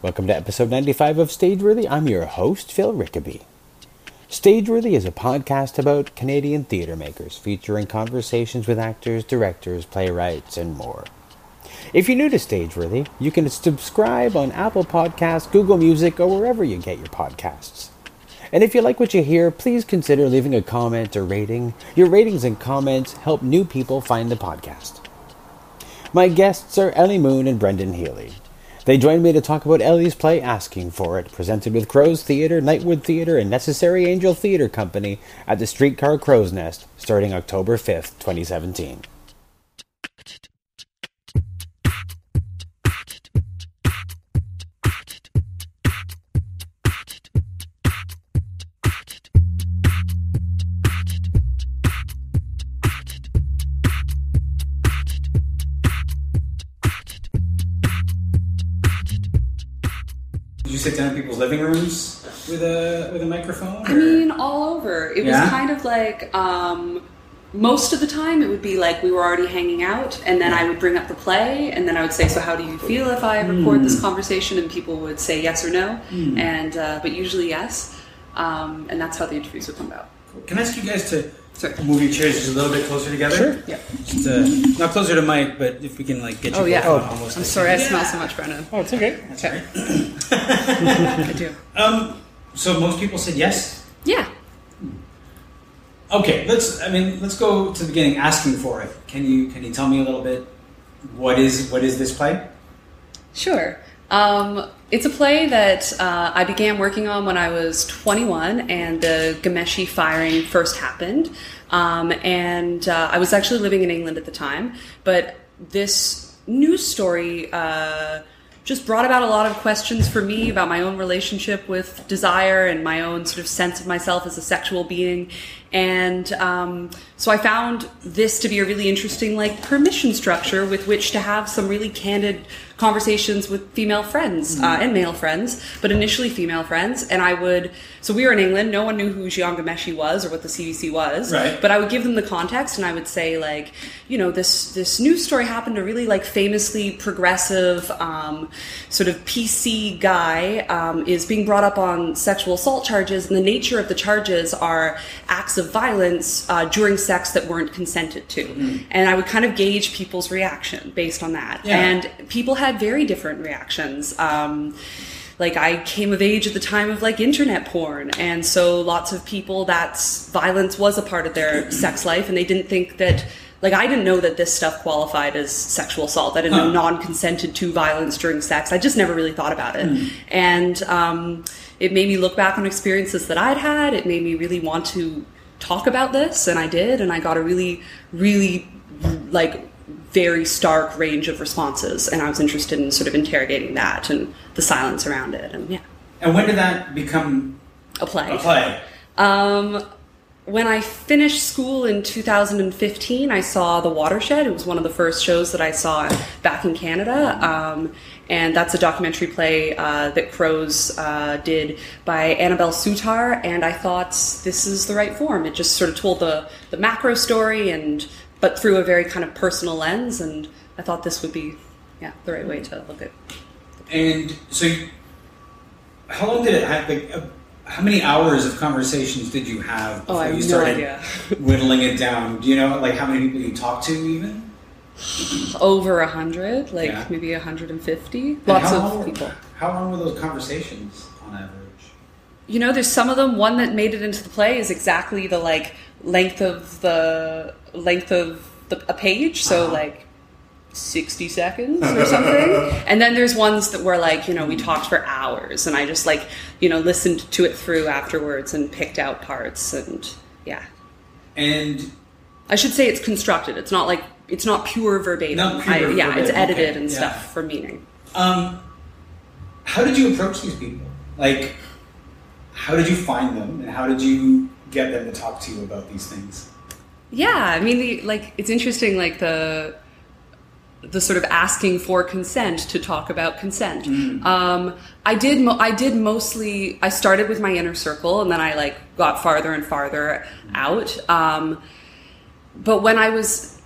Welcome to episode 95 of Stageworthy. I'm your host, Phil Rickaby. Stageworthy is a podcast about Canadian theatre makers, featuring conversations with actors, directors, playwrights, and more. If you're new to Stageworthy, you can subscribe on Apple Podcasts, Google Music, or wherever you get your podcasts. And if you like what you hear, please consider leaving a comment or rating. Your ratings and comments help new people find the podcast. My guests are Ellie Moon and Brendan Healy. They joined me to talk about Ellie's play Asking for It, presented with Crow's Theatre, Nightwood Theatre, and Necessary Angel Theatre Company at the Streetcar Crow's Nest starting October 5th, 2017. Of like um, most of the time it would be like we were already hanging out, and then I would bring up the play, and then I would say, "So, how do you feel if I record Hmm. this conversation?" And people would say yes or no, and uh, but usually yes, um, and that's how the interviews would come about. Can I ask you guys to Sorry. move your chairs just a little bit closer together? Sure. Yeah. Just, uh, not closer to Mike, but if we can like get you Oh yeah. both almost. I'm like- sorry, I smell so much, Brennan. Oh, it's okay. Okay. I do. Um. So most people said yes. Yeah. Okay. Let's. I mean, let's go to the beginning. Asking for it. Can you Can you tell me a little bit? What is What is this play? Sure. Um, it's a play that uh, I began working on when I was 21 and the Ghomeshi firing first happened. Um, and uh, I was actually living in England at the time. But this news story uh, just brought about a lot of questions for me about my own relationship with desire and my own sort of sense of myself as a sexual being. And um, so I found this to be a really interesting, like, permission structure with which to have some really candid conversations with female friends uh, and male friends, but initially female friends. And I would, so we were in England, no one knew who Jian Ghomeshi was or what the CBC was. Right. But I would give them the context and I would say, like, you know, this, this news story happened to really, like, famously progressive, um, sort of PC guy um, is being brought up on sexual assault charges, and the nature of the charges are acts of violence uh, during sex that weren't consented to. And I would kind of gauge people's reaction based on that. Yeah. And people had very different reactions. Um, like I came of age at the time of like internet porn, and so lots of people that's violence was a part of their sex life, and they didn't think that. Like I didn't know that this stuff qualified as sexual assault. I didn't know non-consented to violence during sex. I just never really thought about it, and um, it made me look back on experiences that I'd had. It made me really want to talk about this, and I did, and I got a really, really like very stark range of responses, and I was interested in sort of interrogating that and the silence around it, and yeah, And when did that become a play. a play? Um, when I finished school in 2015, I saw The Watershed. It was one of the first shows that I saw back in Canada. Um, and that's a documentary play uh, that Crows uh, did by Annabel Soutar. And I thought this is the right form. It just sort of told the, the macro story, and but through a very kind of personal lens. And I thought this would be, yeah, the right way to look at. It. And so, you, how long did it have? Like, uh, how many hours of conversations did you have before Oh, I have you started idea. whittling it down? Do you know, like, how many people you talked to, even? Over a hundred, like Yeah. maybe a hundred and fifty. Lots of long, people. How long were those conversations on average? You know, there's some of them. One that made it into the play is exactly the like length of the length of the, a page, so Uh-huh. like sixty seconds or something. and then there's ones that were like, you know, we talked for hours, and I just like, you know, listened to it through afterwards and picked out parts, and yeah. And I should say it's constructed. It's not like it's not pure verbatim. Not pure I, yeah, it's edited okay, and yeah. stuff for meaning. um, how did you approach these people? Like, how did you find them, and how did you get them to talk to you about these things? Yeah, I mean, the, like it's interesting, like the the sort of asking for consent to talk about consent. Um, I did. Mo- I did mostly. I started with my inner circle, and then I like got farther and farther out. Um, but when I was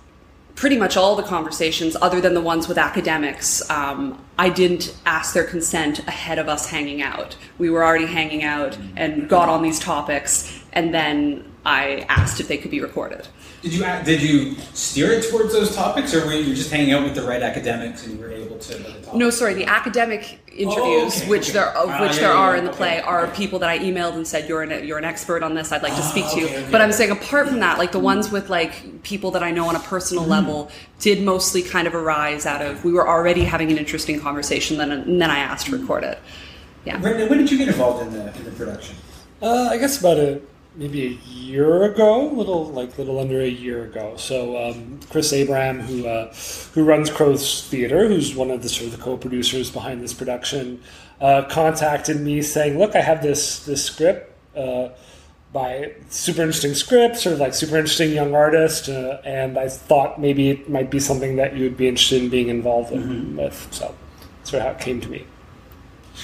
pretty much all the conversations, other than the ones with academics, um, I didn't ask their consent ahead of us hanging out. We were already hanging out and got on these topics, and then I asked if they could be recorded. Did you did you steer it towards those topics, or were you just hanging out with the right academics and you were able to? Talk? No, sorry. The academic interviews, Oh, okay, which okay. there of Ah, which yeah, there yeah, are yeah, in the okay, play, are okay. people that I emailed and said you're an you're an expert on this. I'd like to speak to you. okay, okay. But I'm saying apart from that, like the ones with like people that I know on a personal Mm-hmm. level, did mostly kind of arise out of we were already having an interesting conversation, then and then I asked to record it. Yeah. Brendan, when did you get involved in the in the production? Uh, I guess about a maybe a year ago, little like little under a year ago. So um, Chris Abraham, who uh, who runs Crow's Theater, who's one of the sort of the co-producers behind this production, uh, contacted me saying, "Look, I have this this script." Uh, by super interesting script, sort of like super interesting young artist, uh, and I thought maybe it might be something that you would be interested in being involved in, with. So that's sort of how it came to me.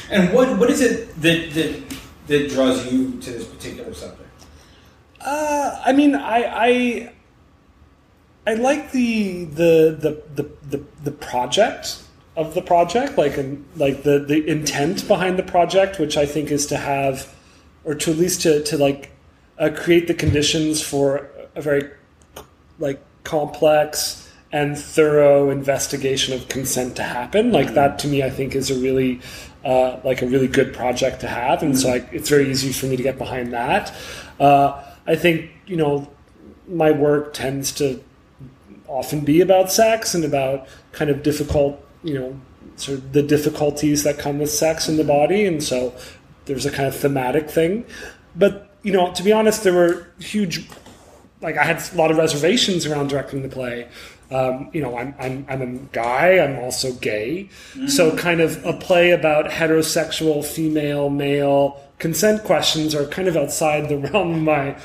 And what what is it that that that draws you to this particular subject? Uh, I mean, I, I, I like the the the the the, the project of the project, like and like the the intent behind the project, which I think is to have, or to at least to to like uh, create the conditions for a very like complex and thorough investigation of consent to happen. Like that to me, I think is a really uh, like a really good project to have, and so I, it's very easy for me to get behind that. Uh, I think you know my work tends to often be about sex and about kind of difficult, you know, sort of the difficulties that come with sex in the body, and so there's a kind of thematic thing. But you know, to be honest, there were huge like I had a lot of reservations around directing the play. Um, you know, I'm, I'm I'm a guy. I'm also gay, so kind of a play about heterosexual female male consent questions are kind of outside the realm of my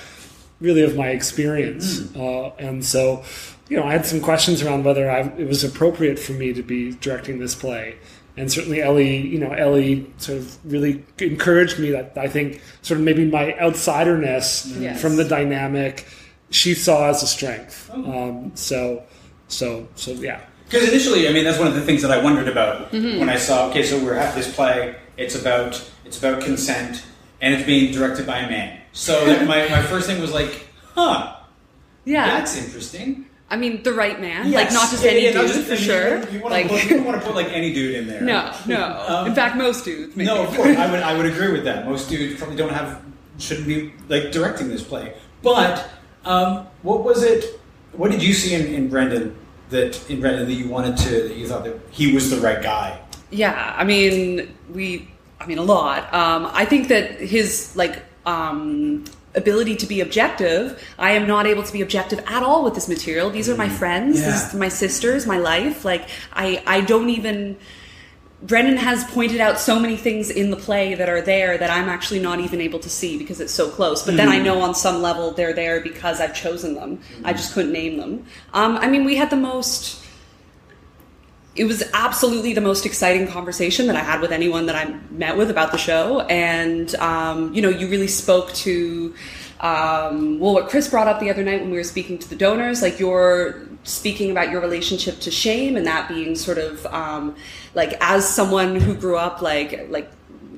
really of my experience, uh, and so you know I had some questions around whether I, it was appropriate for me to be directing this play. And certainly Ellie, you know, Ellie sort of really encouraged me that I think sort of maybe my outsiderness Yes. from the dynamic she saw as a strength. Um, so, so, so yeah. Because initially, I mean, that's one of the things that I wondered about when I saw. Okay, so we're having this play. It's about it's about consent, and it's being directed by a man. So my, my first thing was like, huh, Yeah. that's interesting. I mean, the right man, Yes. like not just Yeah, any yeah, dude just for any- sure. You, want like to put, you don't want to put like any dude in there. no, no. Um, In fact, most dudes. Maybe. No, of course, I would I would agree with that. Most dudes probably don't have shouldn't be like directing this play. But um, what was it? What did you see in, in Brendan that in Brendan that you wanted to that you thought that he was the right guy? Yeah, I mean, we, I mean, a lot. Um, I think that his like um, ability to be objective. I am not able to be objective at all with this material. These are my friends. Yeah. My sisters. My life. Like I, I don't even. Brendan has pointed out so many things in the play that are there that I'm actually not even able to see because it's so close. But then I know on some level they're there because I've chosen them. I just couldn't name them. Um, I mean, we had the most it was absolutely the most exciting conversation that I had with anyone that I met with about the show. And, um, you know, you really spoke to, um, well, what Chris brought up the other night when we were speaking to the donors, like you're speaking about your relationship to shame and that being sort of, um, like as someone who grew up like, like,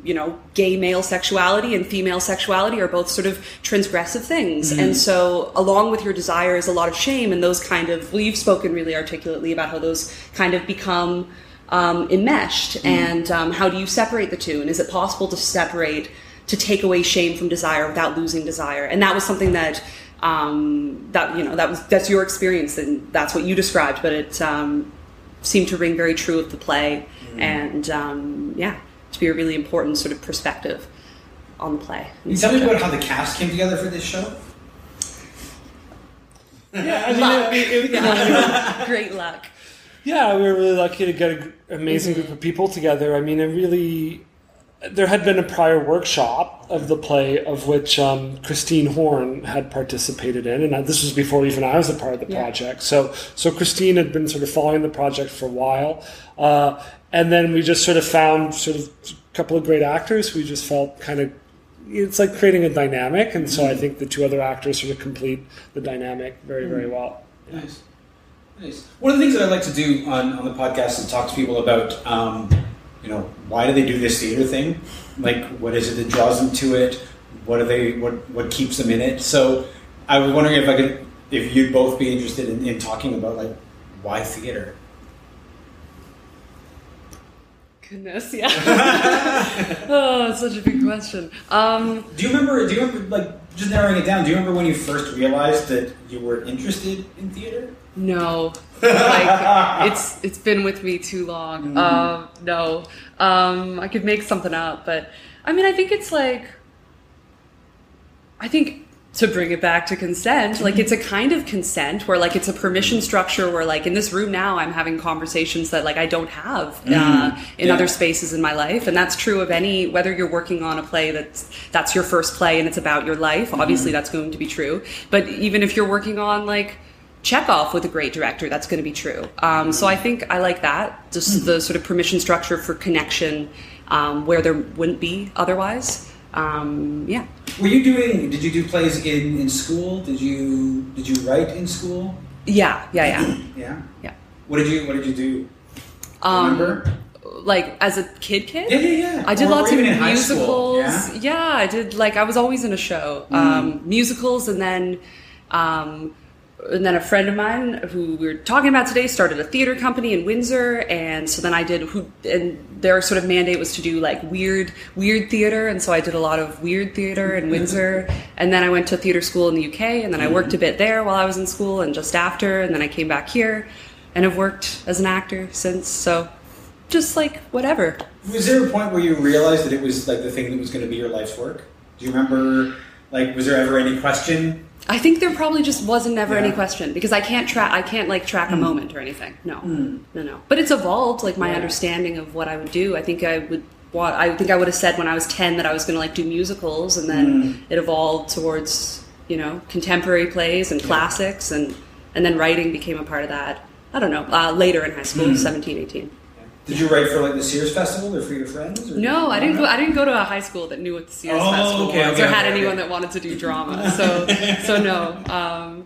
you know, gay male sexuality and female sexuality are both sort of transgressive things. And so, along with your desire is a lot of shame, and those kind of, well, you've spoken really articulately about how those kind of become um, enmeshed. And um, how do you separate the two? And is it possible to separate, to take away shame from desire without losing desire? And that was something that. Um, that you know that was that's your experience and that's what you described, but it um, seemed to ring very true of the play, and um, yeah, to be a really important sort of perspective on the play. Can you tell me about how the cast came together for this show? Yeah, I mean, I mean, it- Yeah. Great luck. Yeah, we were really lucky to get an amazing group of people together. I mean, it really. There had been a prior workshop of the play, of which um, Christine Horn had participated in, and this was before even I was a part of the Yeah. project. So, so Christine had been sort of following the project for a while, uh, and then we just sort of found sort of a couple of great actors. We just felt kind of it's like creating a dynamic, and so I think the two other actors sort of complete the dynamic very, very well. Nice. Nice. One of the things that I like to do on, on the podcast is talk to people about, um, you know, why do they do this theater thing? Like, what is it that draws them to it? What are they? What what keeps them in it? So, I was wondering if I could, if you'd both be interested in, in talking about like why theater. Goodness, yeah. oh, it's such a big question. Um, Do you remember? Do you remember like just narrowing it down? Do you remember when you first realized that you were interested in theater? No, like it's it's been with me too long. Um, no, um, I could make something up, but I mean, I think it's like, I think to bring it back to consent, like it's a kind of consent where like it's a permission structure where like in this room now I'm having conversations that like I don't have uh, in Yeah. other spaces in my life, and that's true of any whether you're working on a play that's that's your first play and it's about your life. Obviously, that's going to be true. But even if you're working on like Chekhov with a great director, that's going to be true. Um, so I think I like that, just the sort of permission structure for connection um, where there wouldn't be otherwise. Um, yeah. Were you doing? Did you do plays in, in school? Did you did you write in school? Yeah, yeah, yeah, Yeah. yeah. What did you What did you do? Um, Remember? Like as a kid, kid. Yeah, yeah, yeah. I did Or- lots of even in high school, musicals. yeah? Mm. I did like I was always in a show, um, musicals, and then um, and then a friend of mine who we were talking about today started a theater company in Windsor, and so then I did who and their sort of mandate was to do like weird weird theater, and so I did a lot of weird theater in Windsor, and then I went to theater school in the UK, and then I worked a bit there while I was in school, and just after, and then I came back here, and have worked as an actor since. So just like whatever. Was there a point where you realized that it was like the thing that was going to be your life's work? Do you remember? Like, was there ever any question? I think there probably just wasn't never Yeah. any question because I can't track I can't like track a mm. moment or anything. No, mm. no, no. But it's evolved. Like my Yeah. understanding of what I would do. I think I would. Want, I think I would have said when I was ten that I was going to like do musicals, and then mm. it evolved towards you know contemporary plays and classics, and and then writing became a part of that. I don't know. Uh, later in high school, 17, 18. Did you write for like the Sears Festival or for your friends? Or No, I didn't. Go, I didn't go to a high school that knew what the Sears Oh, Festival okay, was, okay, or had okay, anyone okay. that wanted to do drama. So, so no, um,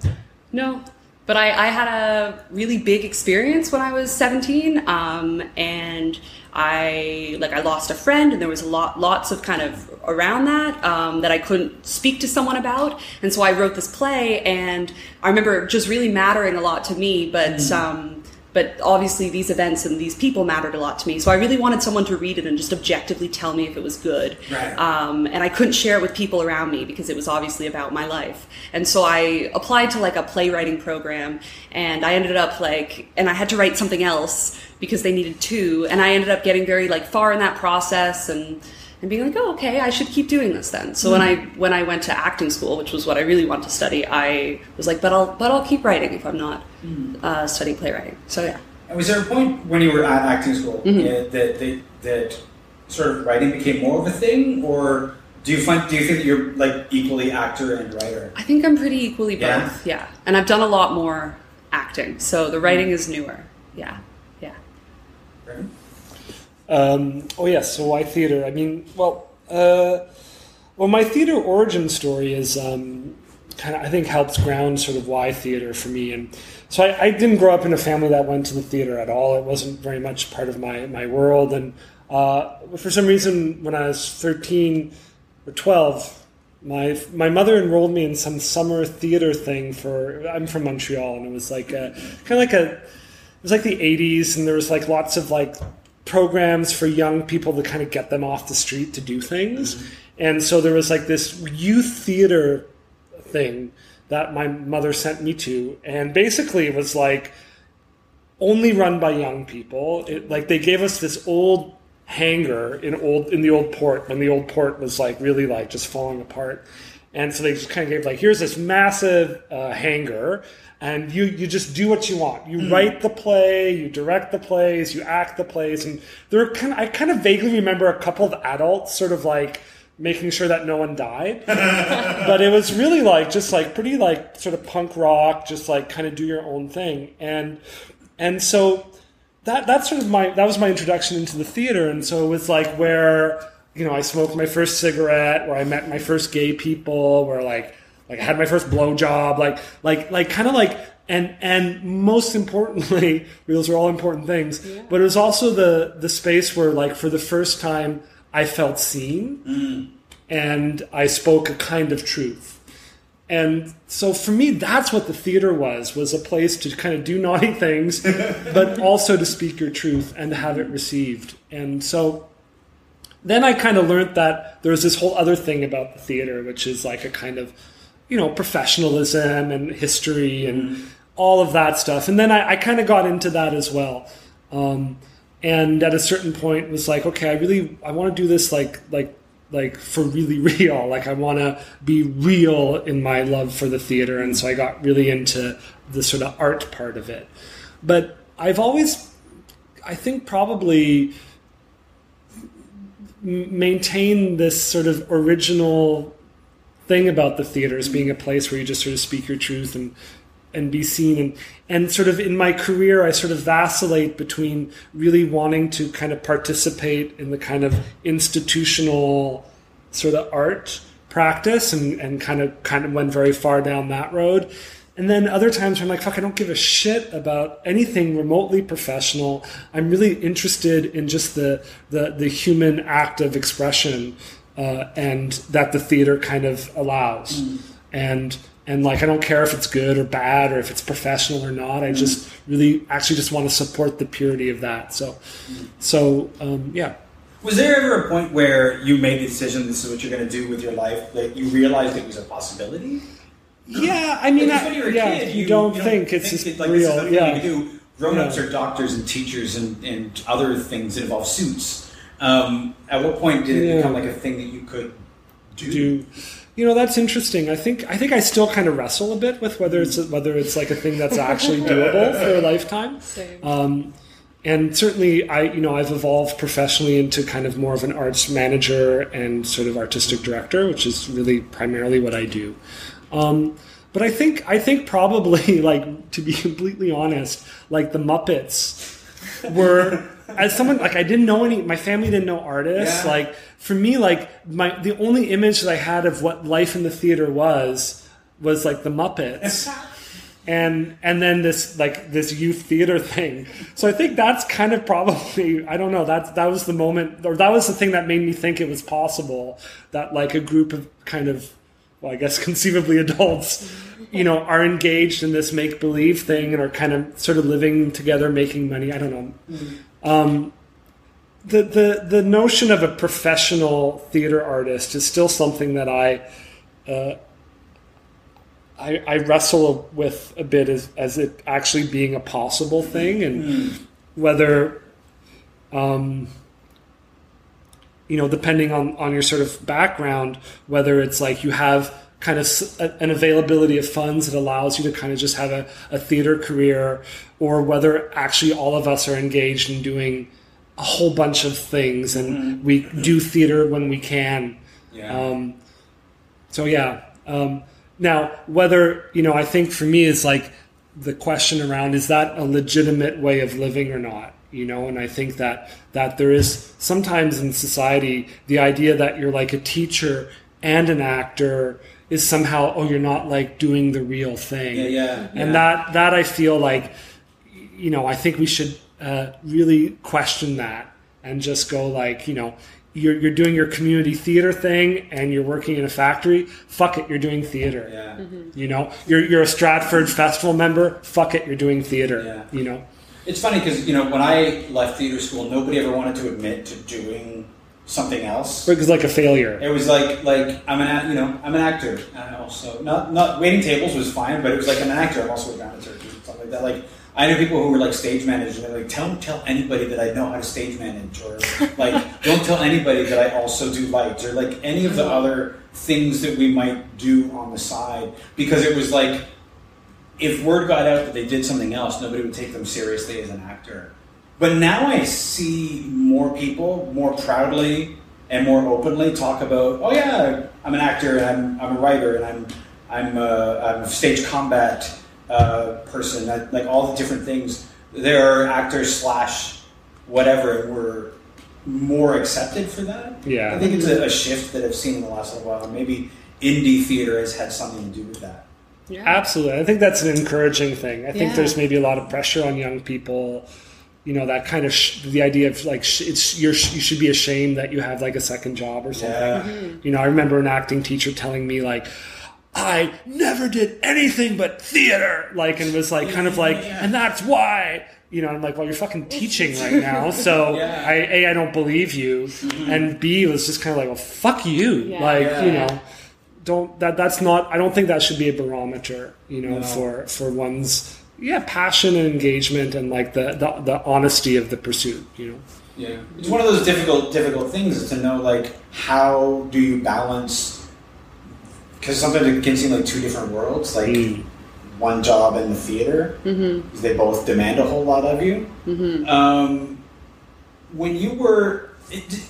no. But I, I had a really big experience when I was seventeen, um, and I like I lost a friend, and there was a lot, lots of kind of around that um, that I couldn't speak to someone about, and so I wrote this play, and I remember just really mattering a lot to me, but. Mm-hmm. But obviously these events and these people mattered a lot to me. So i really wanted someone to read it and just objectively tell me if it was good. Right. um, and i couldn't share it with people around me because it was obviously about my life. And so i applied to like a playwriting program and i ended up like and i had to write something else because they needed two. And i ended up getting very like far in that process and and being like, oh, okay, I should keep doing this then. So when I when I went to acting school, which was what I really wanted to study, I was like, but I'll but I'll keep writing if I'm not uh, studying playwriting. So yeah. And was there a point when you were at acting school Mm-hmm. uh, that, that that sort of writing became more of a thing, or do you find do you think that you're like equally actor and writer? I think I'm pretty equally both. Yeah? Yeah. And I've done a lot more acting. So the writing is newer. Yeah. Yeah. Um, oh yes, so why theater? I mean, well, uh, well, my theater origin story is um, kind of I think helps ground sort of why theater for me. And so I, I didn't grow up in a family that went to the theater at all. It wasn't very much part of my my world. And uh, for some reason, when I was thirteen or twelve, my my mother enrolled me in some summer theater thing for. I'm from Montreal, and it was like a, kind of like a it was like the 80s and there was like lots of like programs for young people to kind of get them off the street to do things. And so there was like this youth theater thing that my mother sent me to and basically it was like only run by young people. It, like they gave us this old hangar in old in the old port when the old port was like really like just falling apart. And so they just kind of gave like here's this massive uh, hangar and you you just do what you want. You hmm. write the play you direct the plays you act the plays. And there were kind of, i kind of vaguely remember a couple of adults sort of like making sure that no one died. But it was really like just like pretty like sort of punk rock just like kind of do your own thing. And and so that that's sort of my that was my introduction into the theater. And so it was like where you know i smoked my first cigarette where i met my first gay people where like like i had my first blow job like like like kind of like and and most importantly, those are all important things. But it was also the the space where, like, for the first time, I felt seen, mm. and I spoke a kind of truth. And so for me, that's what the theater was, was a place to kind of do naughty things, but also to speak your truth and to have it received. And so then I kind of learned that there's this whole other thing about the theater, which is like a kind of, you know, professionalism and history and all of that stuff. And then I, I kind of got into that as well. Um, and at a certain point was like, okay, I really, I want to do this like, like, like for really real. Like I want to be real in my love for the theater. And so I got really into the sort of art part of it. But I've always, I think probably m- maintain this sort of original thing about the theater is being a place where you just sort of speak your truth and and be seen and and sort of in my career I sort of vacillate between really wanting to kind of participate in the kind of institutional sort of art practice and, and kind of kind of went very far down that road. And then other times I'm like, fuck, I don't give a shit about anything remotely professional. I'm really interested in just the the, the human act of expression uh, and that the theater kind of allows. And and like I don't care if it's good or bad or if it's professional or not. I just really actually just want to support the purity of that. So so um, yeah. Was there ever a point where you made the decision this is what you're going to do with your life that you realized it was a possibility? Yeah, I mean, Because I, when you're a yeah, kid, you, don't think it's that, just like, this is real. Yeah, you do. Grown-ups Yeah. are doctors and teachers and, and other things that involve suits. Um, at what point did it become like a thing that you could do? do you know that's interesting. I think I think I still kind of wrestle a bit with whether it's whether it's like a thing that's actually doable for a lifetime. Same. Um, and certainly, I you know I've evolved professionally into kind of more of an arts manager and sort of artistic director, which is really primarily what I do. Um, but I think I think probably like to be completely honest, like the Muppets were as someone like I didn't know any my family didn't know artists. Yeah. Like for me, like my the only image that I had of what life in the theater was was like the Muppets and and then this like this youth theater thing. So I think that's kind of probably I don't know that that was the moment or that was the thing that made me think it was possible that like a group of kind of well I guess conceivably adults you know are engaged in this make believe thing and are kind of sort of living together making money. I don't know. Mm-hmm. Um, the, the the notion of a professional theater artist is still something that I uh, I, I wrestle with a bit as, as it actually being a possible thing and whether um, you know depending on, on your sort of background whether it's like you have kind of an availability of funds that allows you to kind of just have a, a theater career or whether actually all of us are engaged in doing a whole bunch of things and we do theater when we can Yeah. um, so yeah. Um, now, whether you know, I think for me is like the question around is that a legitimate way of living or not? You know, and I think that that there is sometimes in society the idea that you're like a teacher and an actor is somehow oh you're not like doing the real thing. Yeah, yeah, And yeah. that that I feel like you know, I think we should uh, really question that and just go like, you know, you're, you're doing your community theater thing and you're working in a factory. Fuck it, you're doing theater. Yeah. You know, you're, you're a Stratford Festival member. Fuck it, you're doing theater. Yeah. You know, It's funny because you know when I left theater school, nobody ever wanted to admit to doing something else. It was like a failure. It was like like I'm an act- you know I'm an actor and also not not waiting tables was fine, but it was like I'm an actor. I'm also a dramaturg and stuff like that. Like I know people who were like stage managers and they're like tell tell anybody that I know how to stage manage or like don't tell anybody that I also do lights or like any of the other things that we might do on the side because it was like if word got out that they did something else, nobody would take them seriously as an actor. But now I see more people more proudly and more openly talk about, oh yeah, I'm an actor and I'm, I'm a writer and I'm I'm a, I'm a stage combat uh, person, I, like all the different things. There are actors slash whatever, and we're more accepted for that. Yeah. I think it's a, a shift that I've seen in the last little while. Maybe indie theater has had something to do with that. Yeah. Absolutely. I think that's an encouraging thing. I think Yeah. there's maybe a lot of pressure on young people. You know that kind of sh- the idea of like sh- it's you're sh- you should be ashamed that you have like a second job or something. Yeah. Mm-hmm. You know, I remember an acting teacher telling me like I never did anything but theater, like, and was like kind of like, Yeah. and that's why. You know, I'm like, well, you're fucking teaching right now, so Yeah. I a I don't believe you, and b was just kind of like, well, fuck you, Yeah. like you know don't that that's not i don't think that should be a barometer you know No. for for one's yeah passion and engagement and like the, the the honesty of the pursuit you know Yeah, it's one of those difficult difficult things to know like how do you balance because sometimes it can seem like two different worlds, like Mm. one job in the theater, Mm-hmm. they both demand a whole lot of you. Mm-hmm. Um, when you were, it,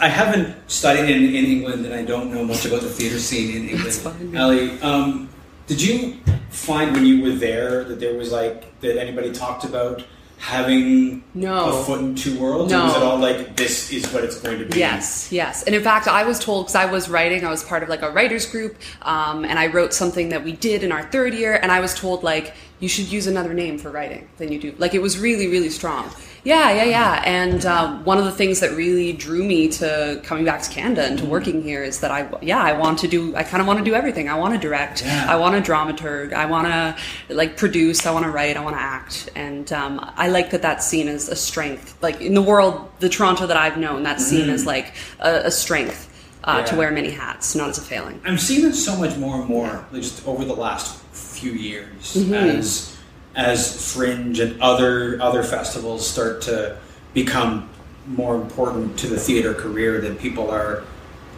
I haven't studied in, in England, and I don't know much about the theater scene in England. That's fine. Ali, um, did you find when you were there that there was like that anybody talked about having No. a foot in two worlds? Or was it all like this is what it's going to be? Yes, yes. And in fact, I was told because I was writing, I was part of like a writers group, um, and I wrote something that we did in our third year, and I was told like you should use another name for writing than you do. Like it was really, really strong. Yeah, yeah, yeah. And um, one of the things that really drew me to coming back to Canada and to working here is that I, yeah, I want to do, I kind of want to do everything. I want to direct. Yeah. I want to dramaturg. I want to like produce. I want to write. I want to act. And um, I like that that's seen as a strength. Like in the world, the Toronto that I've known, that's seen as like a, a strength uh, to wear many hats, not as a failing. I'm seeing it so much more and more like, just over the last few years Mm-hmm. as as Fringe and other other festivals start to become more important to the theater career that people are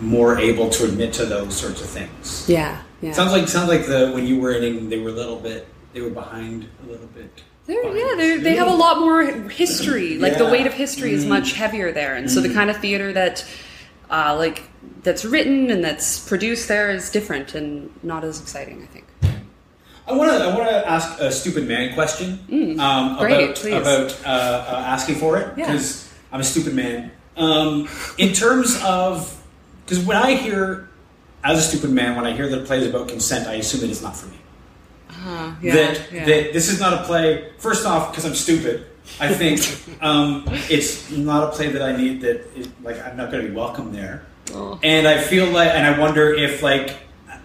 more able to admit to those sorts of things. Yeah, yeah. Sounds like sounds like the when you were in England they were a little bit they were behind a little bit. They're, yeah, they're, they have a lot more history. Like the weight of history is much heavier there, and so the kind of theater that, uh, like, that's written and that's produced there is different and not as exciting. I think. I want to. I want to ask a stupid man question um, Mm. great, about please. about uh, uh, asking for it Yeah. because I'm a stupid man. Um, in terms of because when I hear as a stupid man, when I hear that a play is about consent, I assume it is not for me. Uh, yeah, that yeah. that this is not a play. First off, because I'm stupid, I think um, it's not a play that I need. That is, like I'm not going to be welcome there. Oh. And I feel like, and I wonder if like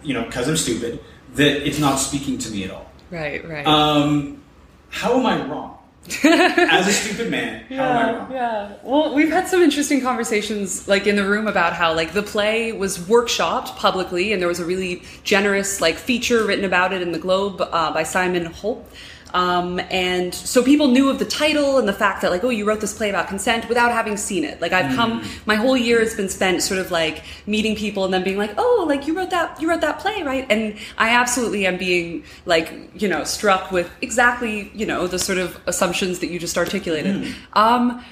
you know, because I'm stupid, that it's not speaking to me at all. right, right. Um, how am I wrong? As a stupid man, how am I wrong? yeah. Well, we've had some interesting conversations, like in the room, about how like the play was workshopped publicly, and there was a really generous like feature written about it in the Globe uh, by Simon Houpt. Um, and so people knew of the title and the fact that like, oh, you wrote this play about consent without having seen it. Like I've come, my whole year has been spent sort of like meeting people and then being like, oh, like you wrote that, you wrote that play, right? And I absolutely am being like, you know, struck with exactly, you know, the sort of assumptions that you just articulated. Um,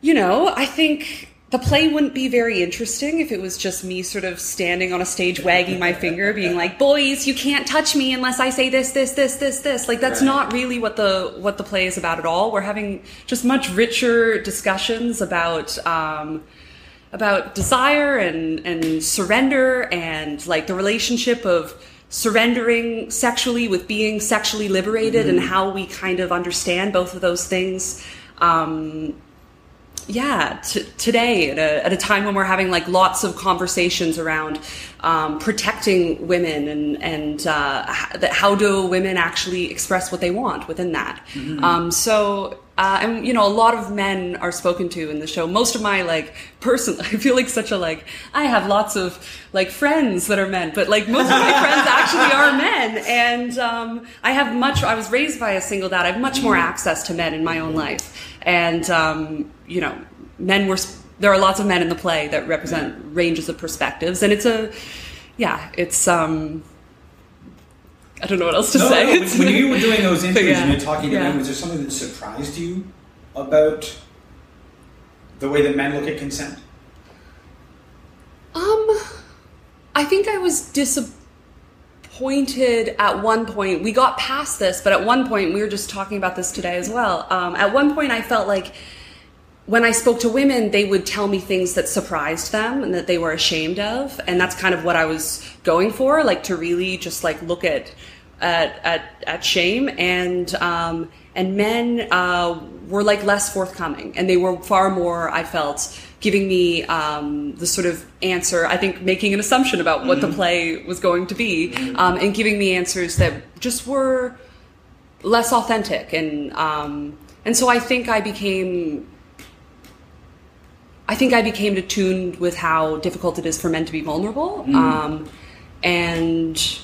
you know, I think the play wouldn't be very interesting if it was just me sort of standing on a stage wagging my finger, being like, "Boys, you can't touch me unless I say this, this, this, this, this." Like that's Right. not really what the what the play is about at all. We're having just much richer discussions about. Um, about desire and, and surrender and like the relationship of surrendering sexually with being sexually liberated and how we kind of understand both of those things um, yeah t- today at a, at a time when we're having like lots of conversations around um, protecting women and and uh, how do women actually express what they want within that? Um, so uh, and you know a lot of men are spoken to in the show. Most of my like person i feel like such a like i have lots of like friends that are men but like most of my friends actually are men. And um, i have much i was raised by a single dad. I have much more access to men in my own life and um, you know men were there are lots of men in the play that represent ranges of perspectives and it's a yeah it's um i don't know what else to No, say no, when, when you were doing those interviews Yeah. and you're talking to Yeah. men, was there something that surprised you about the way that men look at consent? Um, I think I was disappointed at one point. We got past this, but at one point, we were just talking about this today as well. Um, at one point, I felt like when I spoke to women, they would tell me things that surprised them and that they were ashamed of, and that's kind of what I was going for, like to really just like look at at at, at shame and um, and men uh, were like less forthcoming, and they were far more. I felt giving me um, the sort of answer. I think making an assumption about what the play was going to be, um, and giving me answers that just were less authentic, and um, and so I think I became I think I became attuned with how difficult it is for men to be vulnerable. Um, and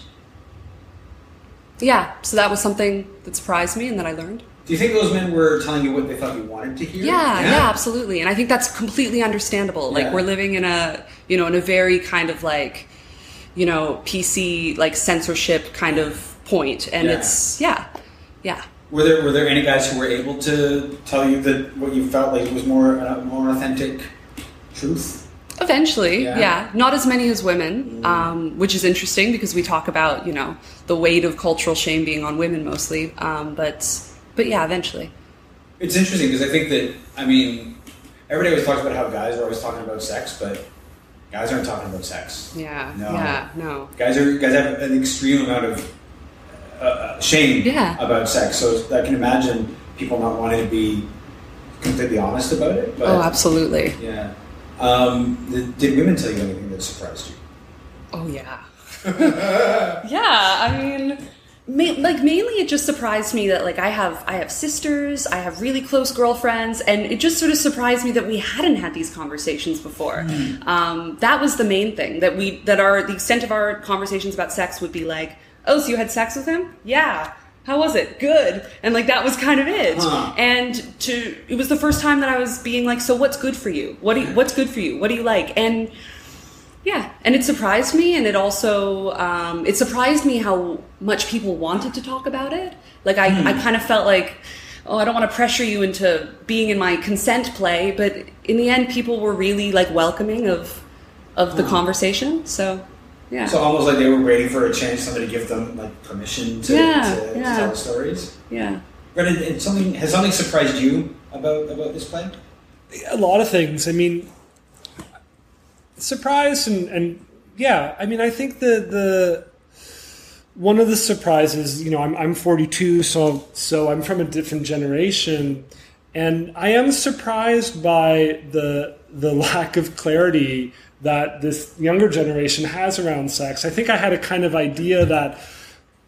yeah, so that was something that surprised me and that I learned. Do you think those men were telling you what they thought you wanted to hear? Yeah, yeah, absolutely. And I think that's completely understandable. Like Yeah. we're living in a, you know, in a very kind of like, you know, PC like censorship kind of point and Yeah. it's yeah. Yeah. Were there were there any guys who were able to tell you that what you felt like was more uh, more authentic truth? Eventually, Yeah. yeah. Not as many as women, um, which is interesting because we talk about you know the weight of cultural shame being on women mostly. Um, but but yeah, eventually. It's interesting because I think that I mean everybody always talks about how guys are always talking about sex, but guys aren't talking about sex. Yeah. No. Yeah. No. Guys are guys have an extreme amount of uh, uh, shame Yeah. about sex, so I can imagine people not wanting to be completely honest about it. But Oh, absolutely. yeah. Um, did, did women tell you anything that surprised you? Oh yeah. yeah, I mean, ma- like mainly it just surprised me that like I have I have sisters, I have really close girlfriends, and it just sort of surprised me that we hadn't had these conversations before. Um, that was the main thing that we that our the extent of our conversations about sex would be like, oh, so you had sex with him? Yeah. How was it? Good. And like that was kind of it. Huh. And to it was the first time that I was being like, so what's good for you? What do you, what's good for you? What do you like? And yeah, and it surprised me, and it also um, it surprised me how much people wanted to talk about it. Like I, I kind of felt like, oh, I don't want to pressure you into being in my consent play, but in the end, people were really like welcoming of of the conversation. So yeah, So almost like they were waiting for a chance, somebody to give them like permission to, Yeah, to, to yeah. tell stories. yeah. Brendan, did something has something surprised you about about this play? a lot of things. I mean, surprise and, and yeah. I mean, I think the the one of the surprises. You know, I'm I'm 42, so so I'm from a different generation, and I am surprised by the the lack of clarity that this younger generation has around sex. I think I had a kind of idea that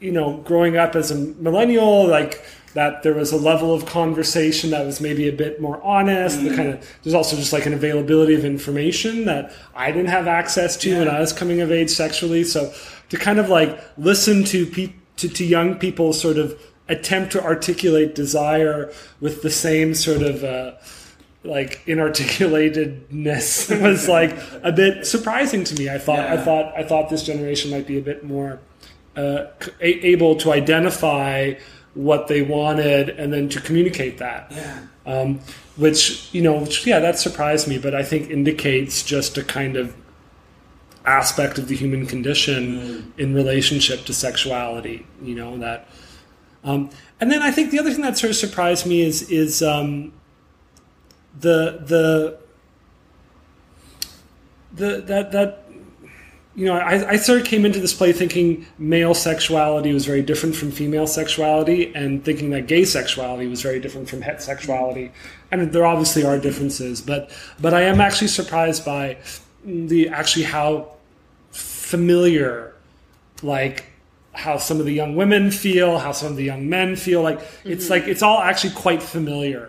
you know, growing up as a millennial, like that there was a level of conversation that was maybe a bit more honest. The kind of there's also just like an availability of information that I didn't have access to when I was coming of age sexually. So to kind of like listen to pe- to, to young people sort of attempt to articulate desire with the same sort of uh, like inarticulatedness was like a bit surprising to me. I thought I thought I thought this generation might be a bit more uh, able to identify what they wanted and then to communicate that. Yeah. Um, which you know, which, yeah, that surprised me, but I think indicates just a kind of aspect of the human condition in relationship to sexuality. You know that. Um, and then I think the other thing that sort of surprised me is is um, the the the that that you know I, I sort of came into this play thinking male sexuality was very different from female sexuality and thinking that gay sexuality was very different from heterosexuality and there obviously are differences but but i am actually surprised by the actually how familiar like how some of the young women feel, how some of the young men feel. Like it's like it's all actually quite familiar,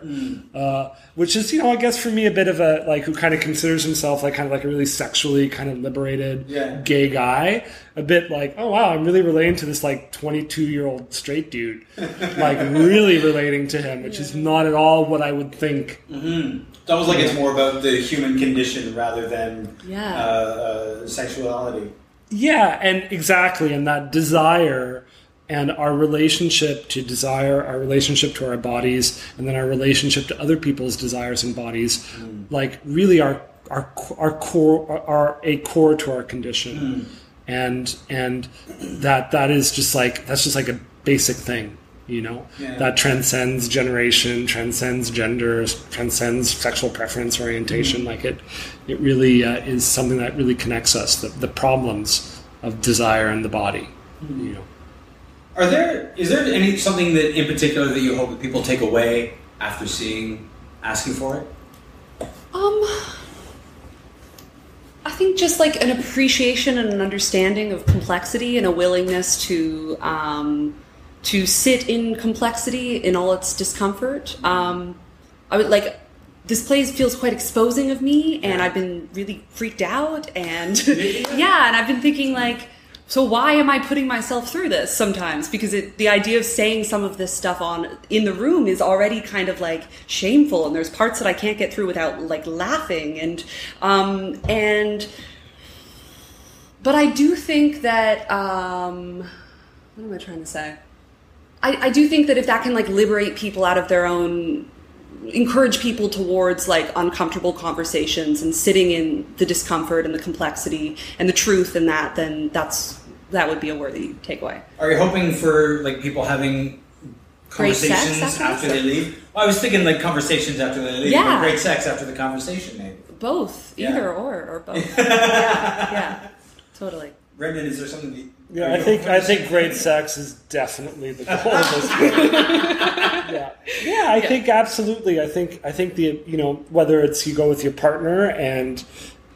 uh, which is you know I guess for me a bit of a like who kind of considers himself like kind of like a really sexually kind of liberated Yeah. gay guy. A bit like oh wow I'm really relating to this like 22 year old straight dude, like really relating to him, which is not at all what I would think. It's almost like it's more about the human condition rather than Yeah. uh, uh, sexuality. Yeah, and exactly, and that desire and our relationship to desire, our relationship to our bodies, and then our relationship to other people's desires and bodies, mm. like really are are our core are, are a core to our condition, mm. and and that that is just like that's just like a basic thing. You know, Yeah. that transcends generation, transcends gender, transcends sexual preference, orientation. Mm-hmm. Like it, it really uh, is something that really connects us. The, the problems of desire in the body. Mm-hmm. You know. Are there is there any something that in particular that you hope that people take away after seeing asking for it? Um, I think just like an appreciation and an understanding of complexity and a willingness to um, to sit in complexity in all its discomfort. Um, I would like this place feels quite exposing of me, and I've been really freaked out, and yeah, and I've been thinking like. So why am I putting myself through this sometimes? Because it, the idea of saying some of this stuff on in the room is already kind of like shameful, and there's parts that I can't get through without like laughing, and um, and but I do think that um, what am I trying to say? I, I do think that if that can like liberate people out of their own encourage people towards like uncomfortable conversations and sitting in the discomfort and the complexity and the truth in that then that's that would be a worthy takeaway Are you hoping for like people having conversations after after, they leave? Well, I was thinking like conversations after they leave. Yeah. or great sex after the conversation, maybe. both Yeah. either or or both yeah yeah totally Brendan, is there something? That, Yeah, I think hoping I think great sex is definitely the goal of this yeah, yeah, I think absolutely. I think I think the you know whether it's you go with your partner and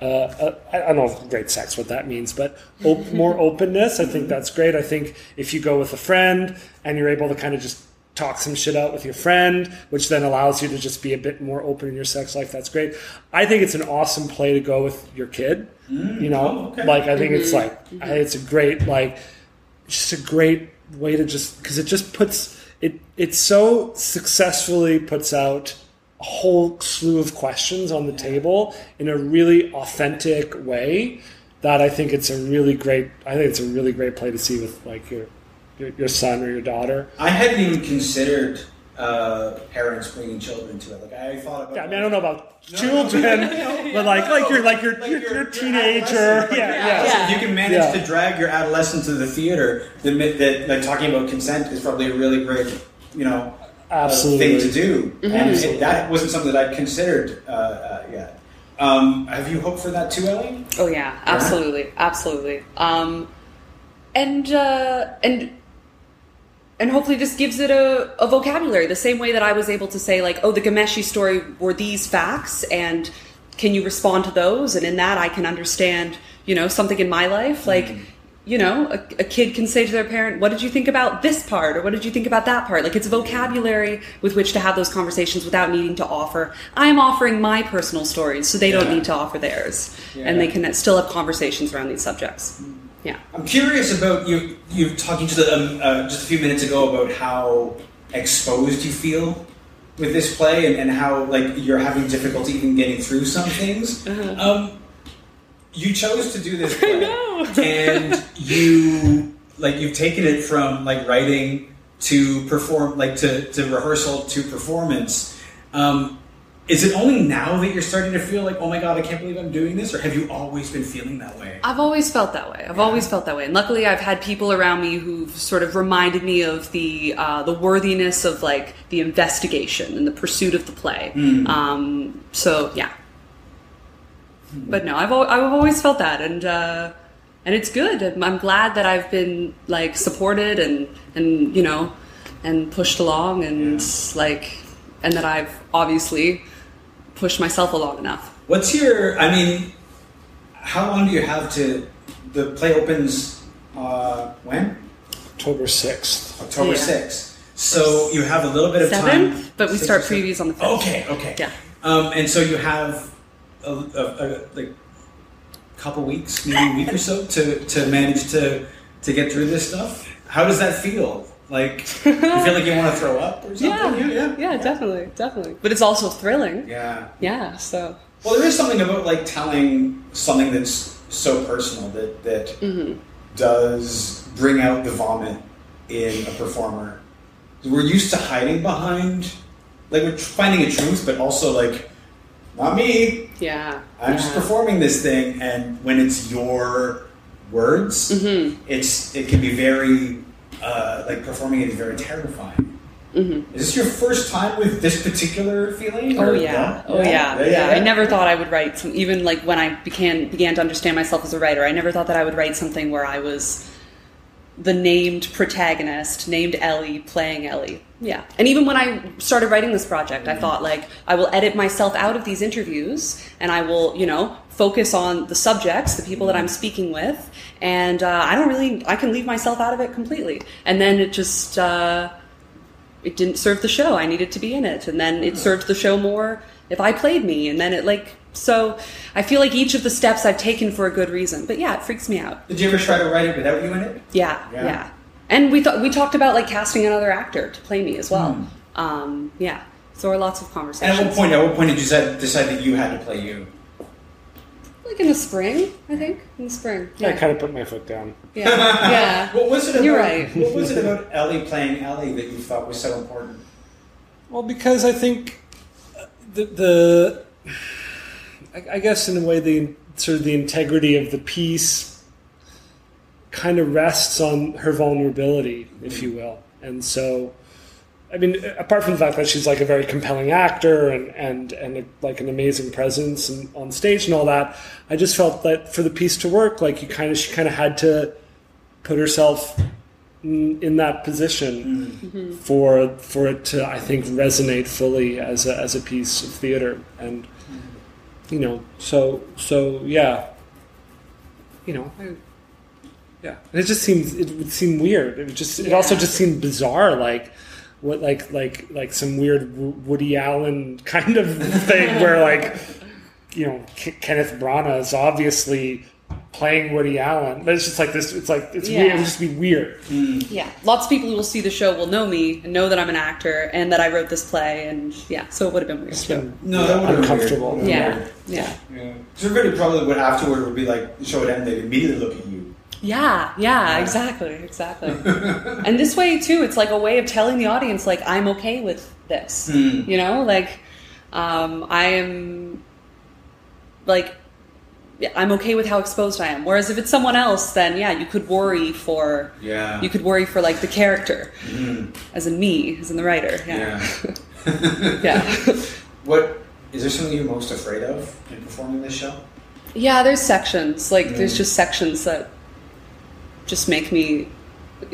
uh, uh, I I don't know if great sex what that means, but op- more openness. I think that's great. I think if you go with a friend and you're able to kind of just talk some shit out with your friend, which then allows you to just be a bit more open in your sex life. That's great. I think it's an awesome play to go with your kid. Mm, you know, oh, okay. like I think it's mm-hmm. like I think it's a great like just a great way to just because it just puts it it so successfully puts out a whole slew of questions on the table in a really authentic way that I think it's a really great I think it's a really great play to see with like your your, your son or your daughter. I hadn't even considered uh, parents bringing children to it. Like I thought about. Yeah, I mean I don't know about No, children, no, no, no, but like no, like your like your like your, your- your your teenager, adolescent. yeah, yeah. Yeah. If you can manage Yeah. to drag your adolescent to the theater, then that, that like talking about consent is probably a really great, you know, uh, Absolutely. thing to do. And it, that wasn't something that I'd considered uh, uh, yet. Um, have you hoped for that too, Ellie? Oh yeah, absolutely, absolutely. Um, and uh, and and hopefully this gives it a, a vocabulary, the same way that I was able to say like, oh, the Ghomeshi story were these facts, and can you respond to those? And in that, I can understand, you know, something in my life, like. Mm-hmm. You know, a, a kid can say to their parent, What did you think about this part? Or what did you think about that part? Like, it's vocabulary with which to have those conversations without needing to offer. I'm offering my personal stories, so they don't need to offer theirs Yeah. and they can still have conversations around these subjects. Mm-hmm. Yeah. I'm curious about you. You talking to the, um, uh, just a few minutes ago about how exposed you feel with this play, and, and how like you're having difficulty even getting through some things. Um, you chose to do this play, know. and you like you've taken it from like writing to perform, like to, to rehearsal to performance. Um, is it only now that you're starting to feel like, oh my god, I can't believe I'm doing this, or have you always been feeling that way? I've always felt that way. I've always felt that way, and luckily, I've had people around me who've sort of reminded me of the uh, the worthiness of like the investigation and the pursuit of the play. Um, so yeah, but no, I've al- I've always felt that, and uh, and it's good. I'm- I'm glad that I've been like supported and and you know and pushed along, and like and that I've obviously pushed myself along enough. What's your? I mean, how long do you have to? The play opens uh, when October sixth. October Yeah. sixth. So you have a little bit of time. Seventh, but we Sixth start previews on the fifth. Okay, okay. Yeah. Um, and so you have a, a, a like couple weeks, maybe a week or so, to to manage to to get through this stuff. How does that feel? Like you feel like you want to throw up or something? Yeah, yeah, yeah, definitely, definitely. But it's also thrilling. yeah. Yeah, so Well, there is something about like telling something that's so personal that that Mm-hmm. does bring out the vomit in a performer. We're used to hiding behind, like we're finding a truth, but also like, not me. yeah. I'm yeah. just performing this thing, and when it's your words, Mm-hmm. it's it can be very uh, like performing it is very terrifying. Is this your first time with this particular feeling? Oh yeah. Oh yeah. Yeah. I never thought I would write some, even like when I began began to understand myself as a writer. I never thought that I would write something where I was the named protagonist, named Ellie, playing Ellie. Yeah. And even when I started writing this project, I thought like I will edit myself out of these interviews and I will, you know, focus on the subjects, the people that I'm speaking with, and uh, I don't really I can leave myself out of it completely. And then it just uh, it didn't serve the show. I needed to be in it, and then it served the show more if I played me, and then it like so. I feel like each of the steps I've taken for a good reason. But yeah, it freaks me out. Did you ever try to write it without you in it? Yeah, Yeah. yeah. And we thought we talked about like casting another actor to play me as well. Hmm. Um, yeah. So there were lots of And conversations. at what point? At what point did you decide, decide that you had to play you? Like in the spring, I think. In the spring. Yeah. I kind of put my foot down. Yeah. yeah. What was it? About, You're right. What was it about Ellie playing Ellie that you thought was so important? Well, because I think uh, the, the I, I guess in a way the sort of the integrity of the piece kind of rests on her vulnerability, if you will, and so. I mean, apart from the fact that she's like a very compelling actor and and and a, like an amazing presence and on stage and all that, I just felt that for the piece to work, like you kind of she kind of had to put herself in, in that position mm-hmm. for for it to I think resonate fully as a as a piece of theater and you know so so yeah. You know I, yeah. And it just seems it would seem weird. It just it also just seemed bizarre like what like like like some weird Woody Allen kind of thing where like you know K- Kenneth Branagh is obviously playing Woody Allen but it's just like this it's like it's weird it Yeah. would just be weird Yeah. Lots of people who will see the show will know me and know that I'm an actor and that I wrote this play and yeah, so it would have been weird. It's been No, that would've been uncomfortable. weird. Yeah. Yeah. Yeah. So everybody probably would afterward would be like, the show would end, they'd immediately look at you. Yeah, yeah, exactly, exactly. and this way too, it's like a way of telling the audience, like, I'm okay with this. You know, like, um, I am, like, yeah, I'm okay with how exposed I am. Whereas if it's someone else, then yeah, you could worry for, Yeah. you could worry for like the character, as in me, as in the writer. Yeah, yeah. What is there something you're most afraid of in performing this show? Yeah, there's sections. Like there's just sections that just make me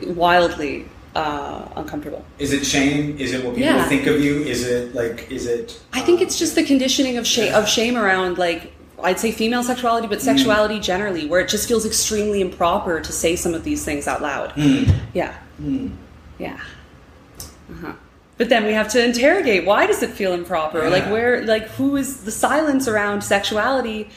wildly uh, uncomfortable. Is it shame? Is it what people Yeah. think of you? Is it like? Is it? I think um, it's just the conditioning of shame of shame around like I'd say female sexuality, but sexuality generally, where it just feels extremely improper to say some of these things out loud. Yeah, yeah. Uh-huh. But then we have to interrogate why does it feel improper? Or, Like where, like who is the silence around sexuality?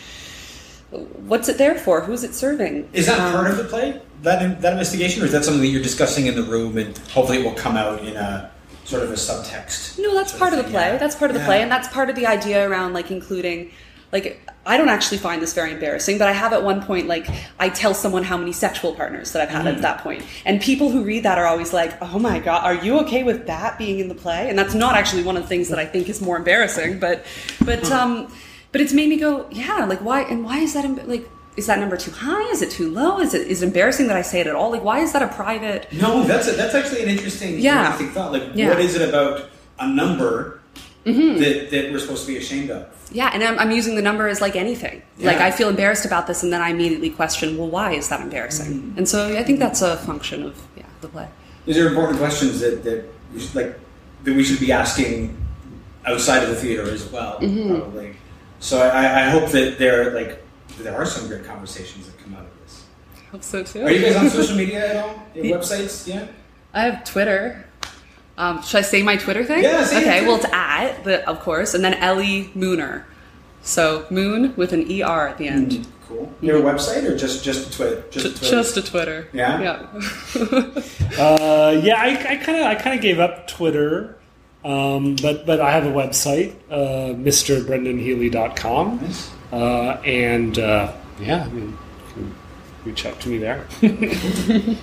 What's it there for? Who's it serving? Is that Um, part of the play? That that investigation, or is that something that you're discussing in the room, and hopefully it will come out in a sort of a subtext? No, that's part of the play. Yeah. That's part of the Yeah. play, and that's part of the idea around like including. Like, I don't actually find this very embarrassing, but I have at one point, like, I tell someone how many sexual partners that I've had Mm. at that. And people who read that are always like, oh my God, are you okay with that being in the play? And that's not actually one of the things that I think is more embarrassing, but, but, um, but it's made me go, yeah, like, why, and why is that, emb- like, is that number too high? Is it too low? Is it, is it embarrassing that I say it at all? Like, why is that a private, No, that's a, that's actually an interesting, Yeah. interesting thought. Like, Yeah. what is it about a number that, that we're supposed to be ashamed of? Yeah, and I'm, I'm using the number as like anything. Like I feel embarrassed about this, and then I immediately question, well, why is that embarrassing? Mm-hmm. And so I think that's a function of yeah the play. Is there important questions that, that we should, like that we should be asking outside of the theater as well? Mm-hmm. Probably. So I, I hope that there like there are some great conversations that come out of this. I hope so too. Are you guys on social media at all? Your websites? Yeah. I have Twitter. Um, should I say my Twitter thing? Yeah, Okay. Well, it's at the of course, and then Ellie Mooner. So Moon with an er at the end. Cool. Your website or just just Twitter? Just, J- Twitter? Just a Twitter. Yeah? Yeah. Uh, yeah, I kind of I kind of gave up Twitter, um, but but I have a website, uh, MrBrendanHealy.com, Nice. uh, and uh, yeah, I mean, you can reach out to me there.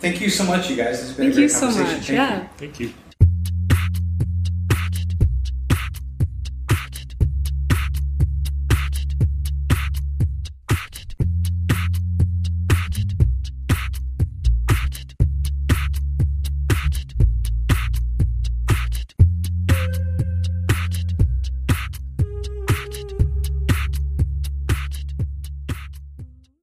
Thank you so much, you guys. This has been Thank a great you so conversation. much. Thank you. Thank you.